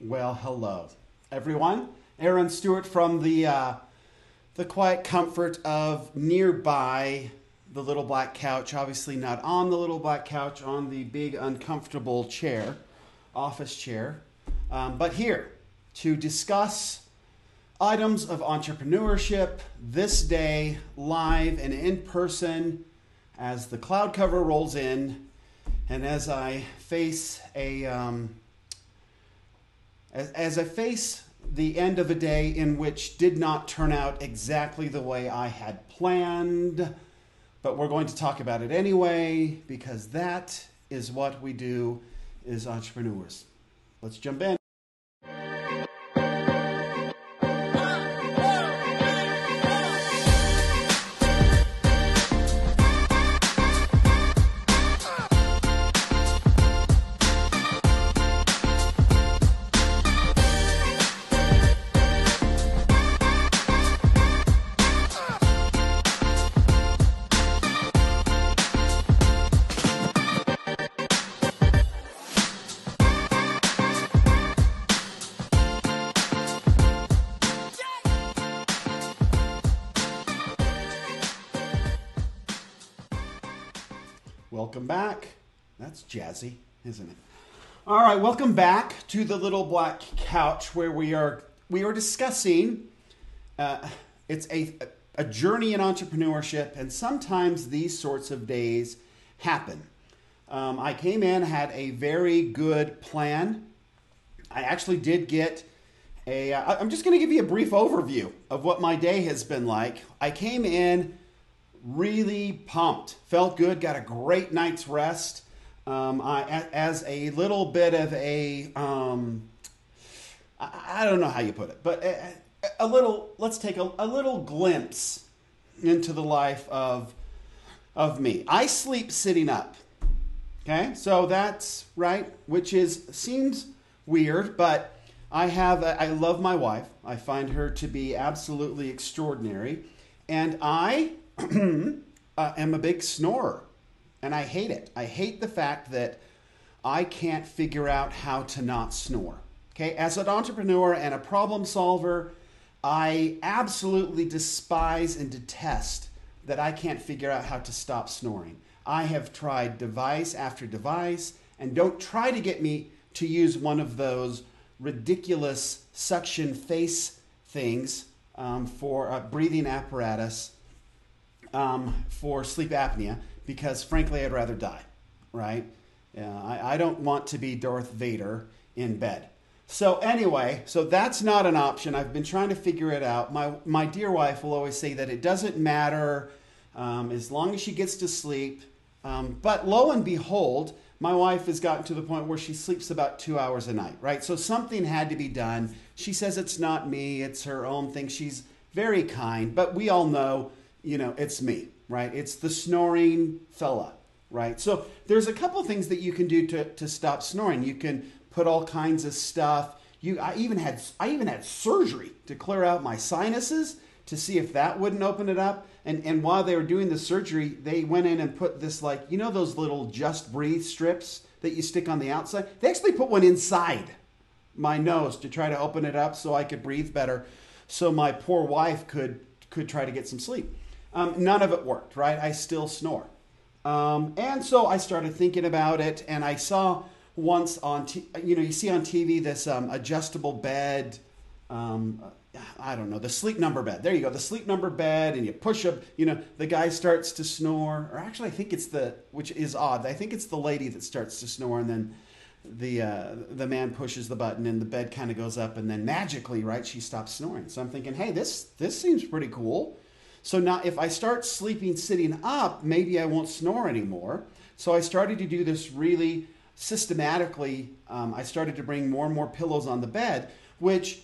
Well, hello, everyone. Aaron Stewart from the uh, the quiet comfort of nearby the little black couch. Obviously, not on the little black couch, on the big uncomfortable chair, office chair, um, but here to discuss items of entrepreneurship this day, live and in person, as the cloud cover rolls in, and as I face a um, as, as I face the end of a day in which did not turn out exactly the way I had planned, but we're going to talk about it anyway because that is what we do as entrepreneurs. Let's jump in. Welcome back. That's jazzy, isn't it? All right, welcome back to the little black couch where we are we are discussing. Uh, it's a a journey in entrepreneurship, and sometimes these sorts of days happen. Um, I came in had a very good plan. I actually did get a. Uh, I'm just going to give you a brief overview of what my day has been like. I came in really pumped. Felt good. Got a great night's rest. Um, I, as a little bit of a, um, I, I, don't know how you put it, but a, a little. Let's take a, a little glimpse into the life of of me. I sleep sitting up. Okay, so that's right, which is seems weird, but I have. A, I love my wife. I find her to be absolutely extraordinary, and I uh, am a big snorer, and I hate it. I hate the fact that I can't figure out how to not snore. Okay, as an entrepreneur and a problem solver, I absolutely despise and detest that I can't figure out how to stop snoring. I have tried device after device, and don't try to get me to use one of those ridiculous suction face things um, for a breathing apparatus um, for sleep apnea because, frankly, I'd rather die, right? Uh, I, I don't want to be Darth Vader in bed. So anyway, so that's not an option. I've been trying to figure it out. My my dear wife will always say that it doesn't matter um, as long as she gets to sleep. Um, but lo and behold, my wife has gotten to the point where she sleeps about two hours a night, right? So something had to be done. She says it's not me; it's her own thing. She's very kind, but we all know you know, it's me, right? It's the snoring fella, right? So there's a couple things that you can do to, to stop snoring. You can put all kinds of stuff. You, I even had I even had surgery to clear out my sinuses to see if that wouldn't open it up. And and while they were doing the surgery, they went in and put this like you know those little just breathe strips that you stick on the outside. They actually put one inside my nose to try to open it up so I could breathe better, so my poor wife could could try to get some sleep. Um, none of it worked, right? I still snore. Um, and so I started thinking about it, and I saw once on, t- you know, you see on TV this um, adjustable bed. Um, I don't know, the sleep number bed. There you go, the sleep number bed, and you push up, you know, the guy starts to snore. Or actually, I think it's the, which is odd, I think it's the lady that starts to snore, and then the uh, the man pushes the button and the bed kind of goes up and then magically right she stops snoring so i'm thinking hey this this seems pretty cool so now, if I start sleeping sitting up, maybe I won't snore anymore. So I started to do this really systematically. Um, I started to bring more and more pillows on the bed, which,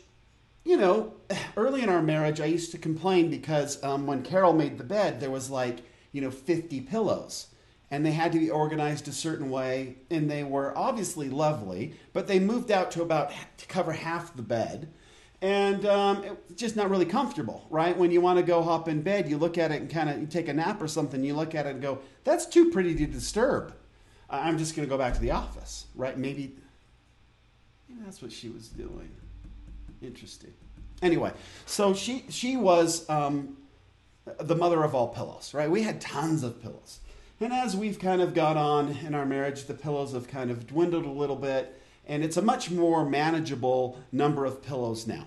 you know, early in our marriage, I used to complain because um, when Carol made the bed, there was like, you know, 50 pillows. And they had to be organized a certain way, and they were obviously lovely, but they moved out to about to cover half the bed and um, it's just not really comfortable, right? When you want to go hop in bed, you look at it and kind of take a nap or something. You look at it and go, "That's too pretty to disturb." I'm just going to go back to the office, right? Maybe. Maybe that's what she was doing. Interesting. Anyway, so she she was um, the mother of all pillows, right? We had tons of pillows. And as we've kind of got on in our marriage, the pillows have kind of dwindled a little bit, and it's a much more manageable number of pillows now.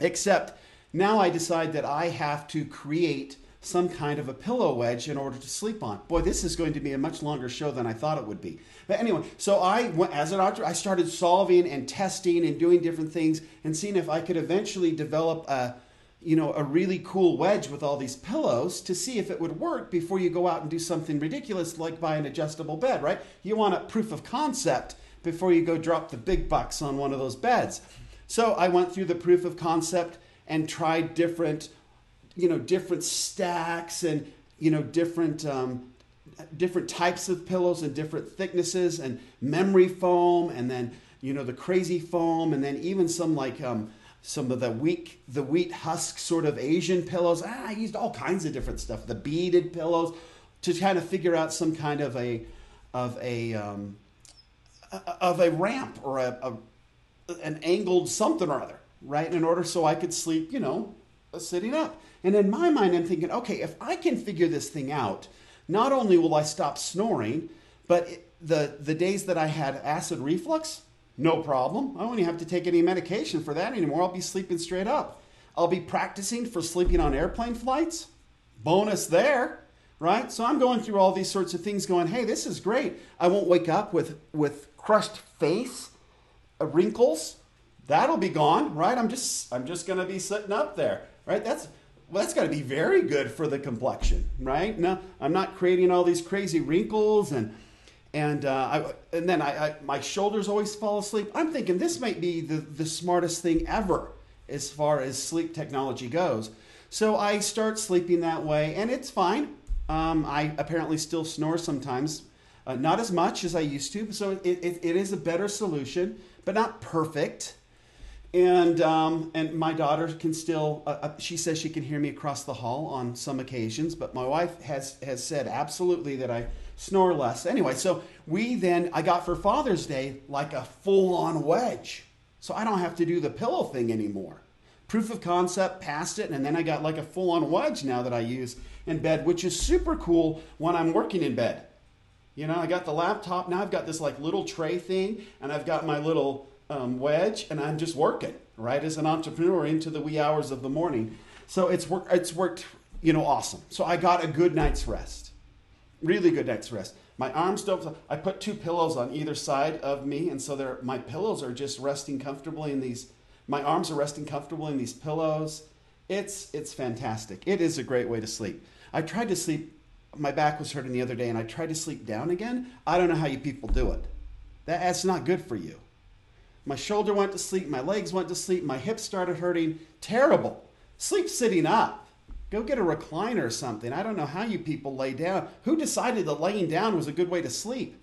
Except now I decide that I have to create some kind of a pillow wedge in order to sleep on. Boy, this is going to be a much longer show than I thought it would be. But anyway, so I as an author, I started solving and testing and doing different things and seeing if I could eventually develop a you know a really cool wedge with all these pillows to see if it would work before you go out and do something ridiculous like buy an adjustable bed, right? You want a proof of concept before you go drop the big bucks on one of those beds. So I went through the proof of concept and tried different you know different stacks and you know different um, different types of pillows and different thicknesses and memory foam and then you know the crazy foam and then even some like um, some of the wheat the wheat husk sort of Asian pillows. Ah, I used all kinds of different stuff. The beaded pillows to kind of figure out some kind of a of a um, of a ramp or a, a an angled something or other, right? In order so I could sleep, you know, sitting up. And in my mind, I'm thinking, okay, if I can figure this thing out, not only will I stop snoring, but the, the days that I had acid reflux, no problem. I don't even have to take any medication for that anymore. I'll be sleeping straight up. I'll be practicing for sleeping on airplane flights. Bonus there, right? So I'm going through all these sorts of things going, hey, this is great. I won't wake up with, with crushed face, uh, wrinkles. That'll be gone, right? I'm just I'm just gonna be sitting up there, right? That's well, that's got to be very good for the complexion, right? No, I'm not creating all these crazy wrinkles and and uh, I, and then I, I, my shoulders always fall asleep. I'm thinking this might be the, the smartest thing ever as far as sleep technology goes. So I start sleeping that way, and it's fine. Um, I apparently still snore sometimes, uh, not as much as I used to. So it, it, it is a better solution, but not perfect. And um, and my daughter can still uh, uh, she says she can hear me across the hall on some occasions but my wife has has said absolutely that i snore less. Anyway so we then i got for father's day like a full-on wedge. So i don't have to do the pillow thing anymore. Proof of concept passed it and then i got like a full-on wedge now that i use in bed which is super cool when i'm working in bed you know i got the laptop now i've got this like little tray thing and i've got my little um, wedge, and I'm just working right as an entrepreneur into the wee hours of the morning. So it's worked. It's worked, you know, awesome. So I got a good night's rest, really good night's rest. My arms don't. I put two pillows on either side of me, and so they're, my pillows are just resting comfortably in these. My arms are resting comfortably in these pillows. It's it's fantastic. It is a great way to sleep. I tried to sleep. My back was hurting the other day, and I tried to sleep down again. I don't know how you people do it. That, that's not good for you. My shoulder went to sleep, my legs went to sleep, my hips started hurting. Terrible. Sleep sitting up. Go get a recliner or something. I don't know how you people lay down. Who decided that laying down was a good way to sleep?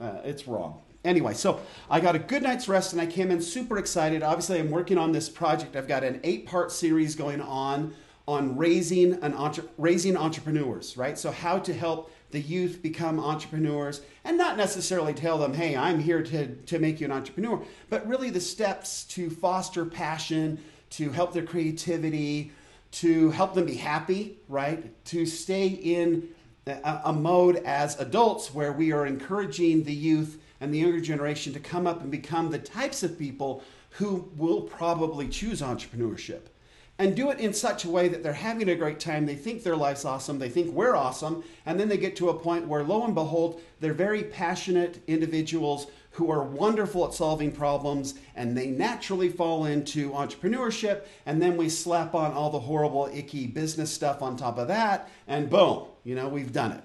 Uh, it's wrong. Anyway, so I got a good night's rest and I came in super excited. Obviously, I'm working on this project. I've got an eight part series going on on raising, an entre- raising entrepreneurs, right? So, how to help the youth become entrepreneurs and not necessarily tell them, hey, I'm here to, to make you an entrepreneur, but really the steps to foster passion, to help their creativity, to help them be happy, right? To stay in a, a mode as adults where we are encouraging the youth and the younger generation to come up and become the types of people who will probably choose entrepreneurship and do it in such a way that they're having a great time. They think their life's awesome. They think we're awesome. And then they get to a point where, lo and behold, they're very passionate individuals who are wonderful at solving problems and they naturally fall into entrepreneurship. And then we slap on all the horrible, icky business stuff on top of that. And boom, you know, we've done it.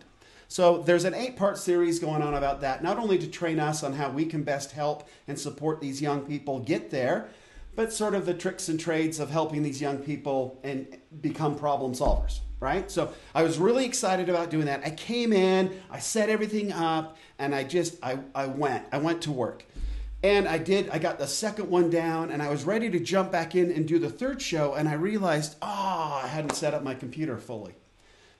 So there's an eight part series going on about that, not only to train us on how we can best help and support these young people get there but sort of the tricks and trades of helping these young people and become problem solvers, right? So I was really excited about doing that. I came in, I set everything up, and I just I, I went. I went to work. And I did, I got the second one down, and I was ready to jump back in and do the third show, and I realized, oh, I hadn't set up my computer fully.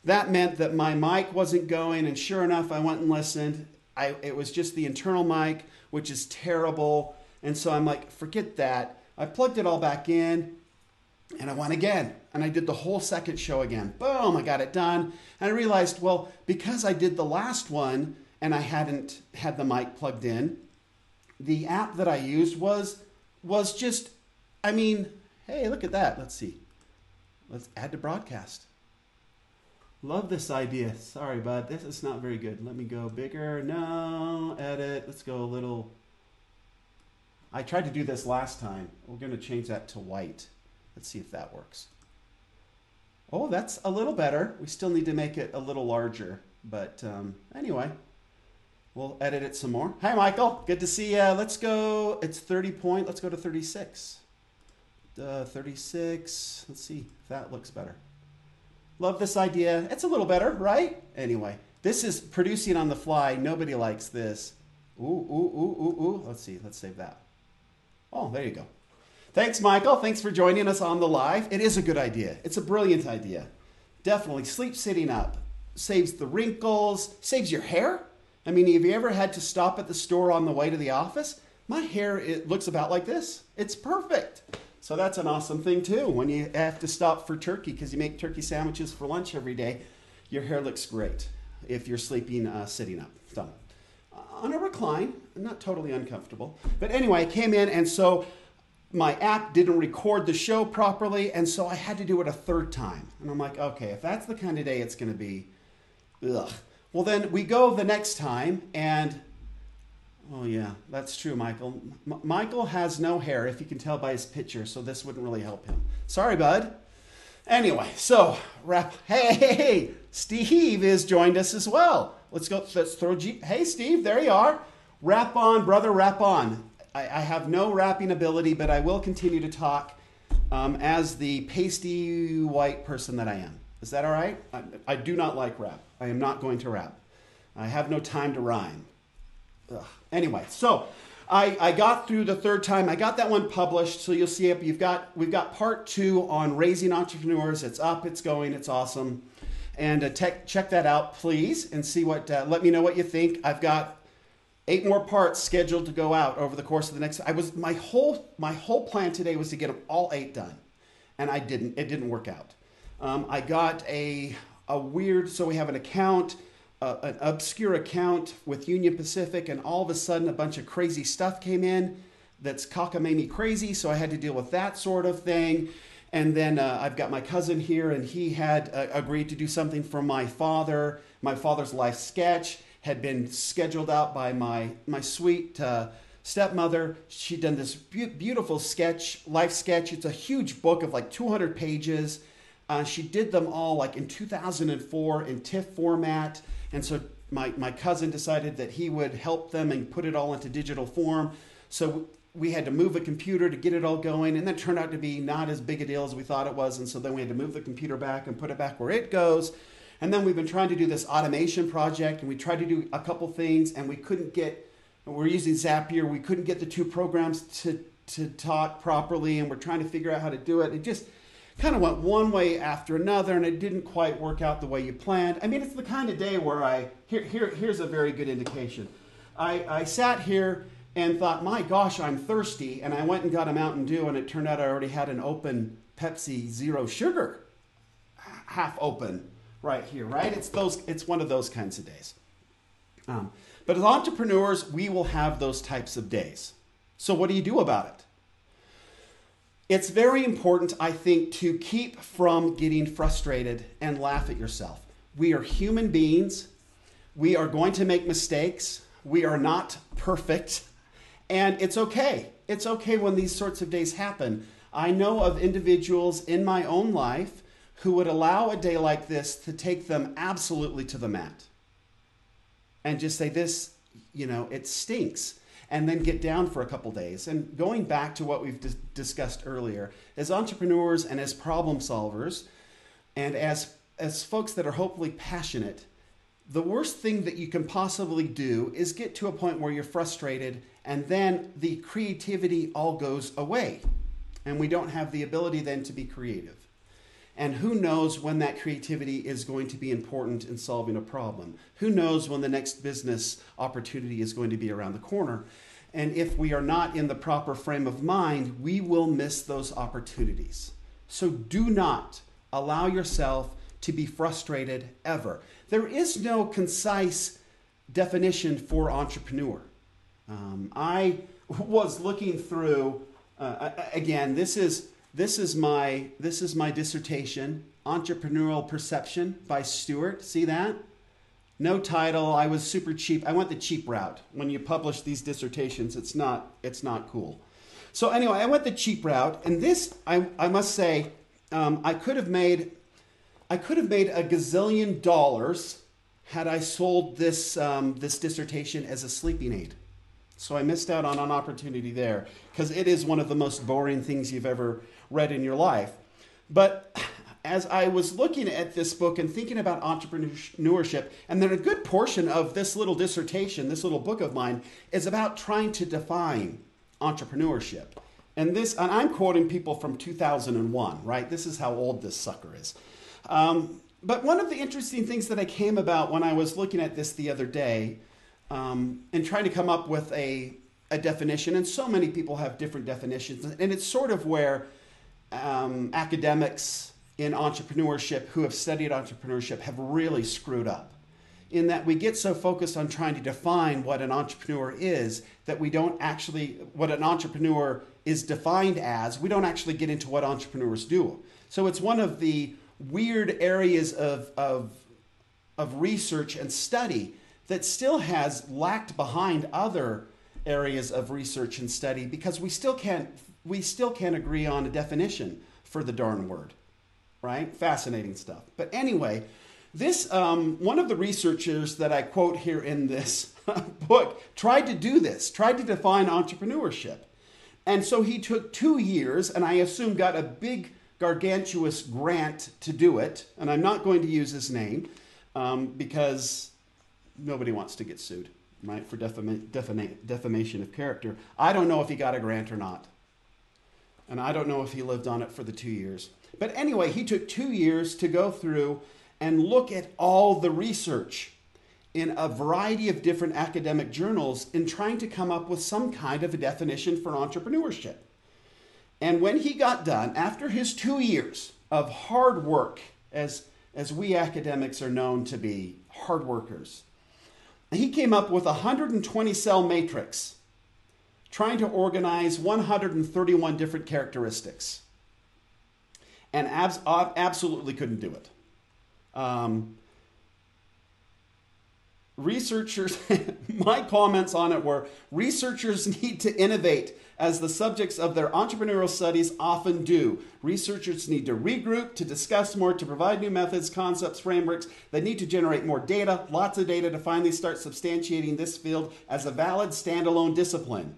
That meant that my mic wasn't going, and sure enough, I went and listened. I, it was just the internal mic, which is terrible And so I'm like, forget that. I plugged it all back in and I went again. And I did the whole second show again. Boom, I got it done. And I realized, well, because I did the last one and I hadn't had the mic plugged in, the app that I used was was just I mean, hey, look at that. Let's see. Let's add to broadcast. Love this idea. Sorry, bud. This is not very good. Let me go bigger. No, edit. Let's go a little. I tried to do this last time. We're going to change that to white. Let's see if that works. Oh, that's a little better. We still need to make it a little larger. But um, anyway, we'll edit it some more. Hi, Michael. Good to see you. Let's go. It's 30 point. Let's go to 36 uh, 36. Let's see if that looks better. Love this idea. It's a little better, right? Anyway, this is producing on the fly. Nobody likes this. Ooh, ooh, ooh, ooh, ooh. Let's see. Let's save that. Oh, there you go. Thanks, Michael. Thanks for joining us on the live. It is a good idea. It's a brilliant idea. Definitely. Sleep sitting up saves the wrinkles, saves your hair. I mean, have you ever had to stop at the store on the way to the office? My hair it looks about like this. It's perfect. So that's an awesome thing too. When you have to stop for turkey because you make turkey sandwiches for lunch every day, your hair looks great if you're sleeping uh, sitting up. So on a recline, not totally uncomfortable. But anyway, I came in and so my app didn't record the show properly, and so I had to do it a third time. And I'm like, okay, if that's the kind of day it's to be, ugh. Well, then we go the next time, and Oh, yeah, that's true, Michael. M- Michael has no hair, if you can tell by his picture, so this wouldn't really help him. Sorry, bud. Anyway, so. Hey, hey, hey, Steve has joined us as well. Let's go. Let's throw. G- hey, Steve, there you are. Rap on, brother, rap on. I, I have no rapping ability, but I will continue to talk um, as the pasty white person that I am. Is that all right? I, I do not like rap. I am not going to rap. I have no time to rhyme. Ugh. Anyway, so I, I got through the third time. I got that one published, so you'll see it. You've got we've got part two on raising entrepreneurs. It's up, it's going, it's awesome, and uh, check that out, please, and see what. Uh, let me know what you think. I've got eight more parts scheduled to go out over the course of the next. I was my whole my whole plan today was to get them all eight done, and I didn't. It didn't work out. Um, I got a a weird. So we have an account an obscure account with Union Pacific, and all of a sudden a bunch of crazy stuff came in that's cockamamie crazy. So I had to deal with that sort of thing. And then uh, I've got my cousin here, and he had uh, agreed to do something for my father. My father's life sketch had been scheduled out by my my sweet uh, stepmother. She'd done this be- beautiful sketch, life sketch. It's a huge book of like 200 pages. Uh, she did them all like in 2004 in TIFF format. And so my, my cousin decided that he would help them and put it all into digital form. So we had to move a computer to get it all going, and that turned out to be not as big a deal as we thought it was. And so then we had to move the computer back and put it back where it goes. And then we've been trying to do this automation project, and we tried to do a couple things, and we couldn't get. We're using Zapier. We couldn't get the two programs to to talk properly, and we're trying to figure out how to do it. It just kind of went one way after another and it didn't quite work out the way you planned. I mean, it's the kind of day where I, here, here, here's a very good indication. I, I sat here and thought, my gosh, I'm thirsty. And I went and got a Mountain Dew and it turned out I already had an open Pepsi Zero Sugar, half open right here, right? It's, those, it's one of those kinds of days. Um, but as entrepreneurs, we will have those types of days. So what do you do about it? It's very important, I think, to keep from getting frustrated and laugh at yourself. We are human beings. We are going to make mistakes. We are not perfect. And it's okay. It's okay when these sorts of days happen. I know of individuals in my own life who would allow a day like this to take them absolutely to the mat and just say, This, you know, it stinks and then get down for a couple days. And going back to what we've dis- discussed earlier, as entrepreneurs and as problem solvers, and as as folks that are hopefully passionate, the worst thing that you can possibly do is get to a point where you're frustrated and then the creativity all goes away. And we don't have the ability then to be creative. And who knows when that creativity is going to be important in solving a problem? Who knows when the next business opportunity is going to be around the corner? And if we are not in the proper frame of mind, we will miss those opportunities. So do not allow yourself to be frustrated ever. There is no concise definition for entrepreneur. Um, I was looking through uh, again. This is this is my this is my dissertation, entrepreneurial perception by Stewart. See that? No title. I was super cheap. I went the cheap route. When you publish these dissertations, it's not it's not cool. So anyway, I went the cheap route, and this I I must say um, I could have made I could have made a gazillion dollars had I sold this um, this dissertation as a sleeping aid. So I missed out on an opportunity there because it is one of the most boring things you've ever read in your life. But as I was looking at this book and thinking about entrepreneurship, and then a good portion of this little dissertation, this little book of mine, is about trying to define entrepreneurship. And this, and I'm quoting people from 2001, right? This is how old this sucker is. Um, but one of the interesting things that I came about when I was looking at this the other day um, and trying to come up with a, a definition, and so many people have different definitions, and it's sort of where um, academics in entrepreneurship who have studied entrepreneurship have really screwed up. In that we get so focused on trying to define what an entrepreneur is that we don't actually, what an entrepreneur is defined as, we don't actually get into what entrepreneurs do. So it's one of the weird areas of, of, of research and study that still has lacked behind other areas of research and study because we still can't we still can't agree on a definition for the darn word right? Fascinating stuff. But anyway this um, one of the researchers that i quote here in this book tried to do this tried to define entrepreneurship. And so he took two years and i assume got a big gargantuous grant to do it, and I'm not going to use his name um, because nobody wants to get sued, right, for defama- defama- defamation of character. I don't know if he got a grant or not, and I don't know if he lived on it for the two years. But anyway, he took two years to go through and look at all the research in a variety of different academic journals in trying to come up with some kind of a definition for entrepreneurship. And when he got done, after his two years of hard work, as, as we academics are known to be hard workers, he came up with a 120 cell matrix trying to organize 131 different characteristics and abs- absolutely couldn't do it. Um, researchers, my comments on it were researchers need to innovate as the subjects of their entrepreneurial studies often do. Researchers need to regroup, to discuss more, to provide new methods, concepts, frameworks. They need to generate more data, lots of data, to finally start substantiating this field as a valid standalone discipline.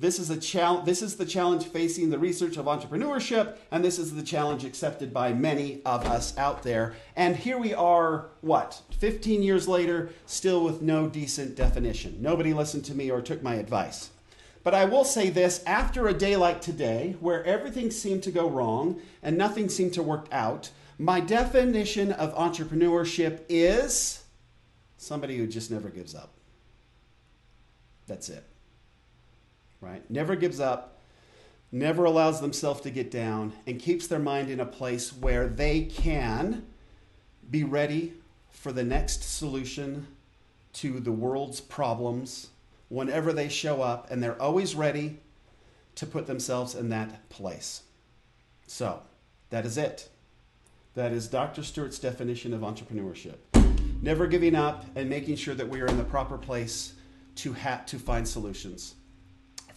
This is, a this is the challenge facing the research of entrepreneurship, and this is the challenge accepted by many of us out there. And here we are, what, 15 years later, still with no decent definition. Nobody listened to me or took my advice. But I will say this after a day like today, where everything seemed to go wrong and nothing seemed to work out, my definition of entrepreneurship is somebody who just never gives up. That's it right? Never gives up, never allows themselves to get down, and keeps their mind in a place where they can be ready for the next solution to the world's problems whenever they show up, and they're always ready to put themselves in that place. So, that is it. That is Dr. Stewart's definition of entrepreneurship. Never giving up and making sure that we are in the proper place to, ha- to find solutions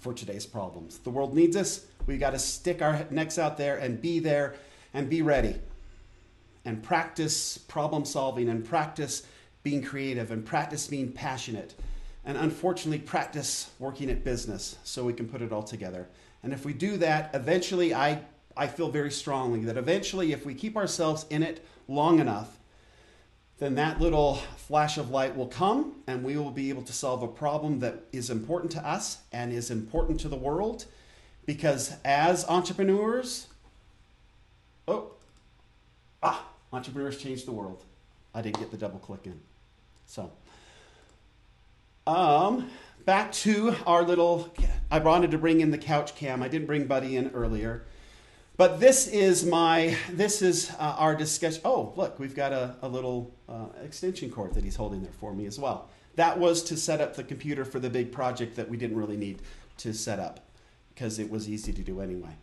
for today's problems. The world needs us. We got to stick our necks out there and be there and be ready and practice problem solving and practice being creative and practice being passionate and unfortunately practice working at business so we can put it all together. And if we do that, eventually I I feel very strongly that eventually if we keep ourselves in it long enough, then that little flash of light will come and we will be able to solve a problem that is important to us and is important to the world. Because as entrepreneurs, oh, ah, entrepreneurs change the world. I didn't get the double click in. So, um, back to our little. I wanted to bring in the couch cam. I didn't bring Buddy in earlier. But this is my, this is uh, our discussion. Oh, look, we've got a, a little uh, extension cord that he's holding there for me as well. That was to set up the computer for the big project that we didn't really need to set up because it was easy to do anyway.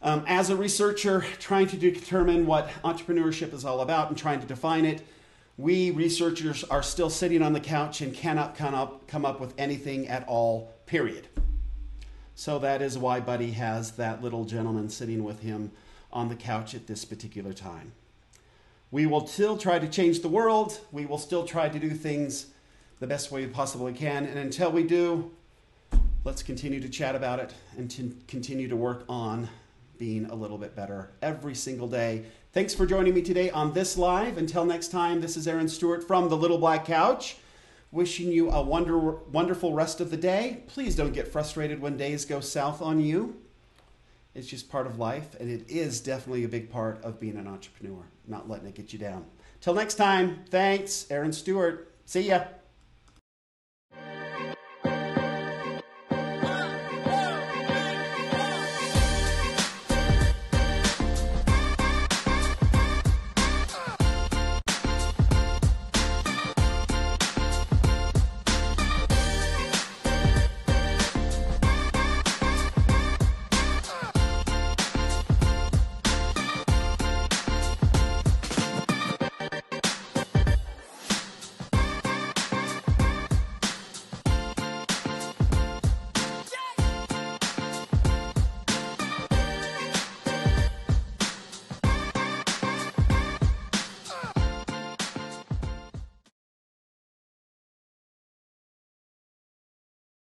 Um, as a researcher trying to determine what entrepreneurship is all about and trying to define it, we researchers are still sitting on the couch and cannot come up, come up with anything at all, period. So that is why Buddy has that little gentleman sitting with him on the couch at this particular time. We will still try to change the world. We will still try to do things the best way we possibly can. And until we do, let's continue to chat about it and to continue to work on being a little bit better every single day. Thanks for joining me today on this live. Until next time, this is Aaron Stewart from the Little Black Couch wishing you a wonder, wonderful rest of the day. Please don't get frustrated when days go south on you. It's just part of life, and it is definitely a big part of being an entrepreneur, not letting it get you down. Till next time, thanks, Aaron Stewart. See ya.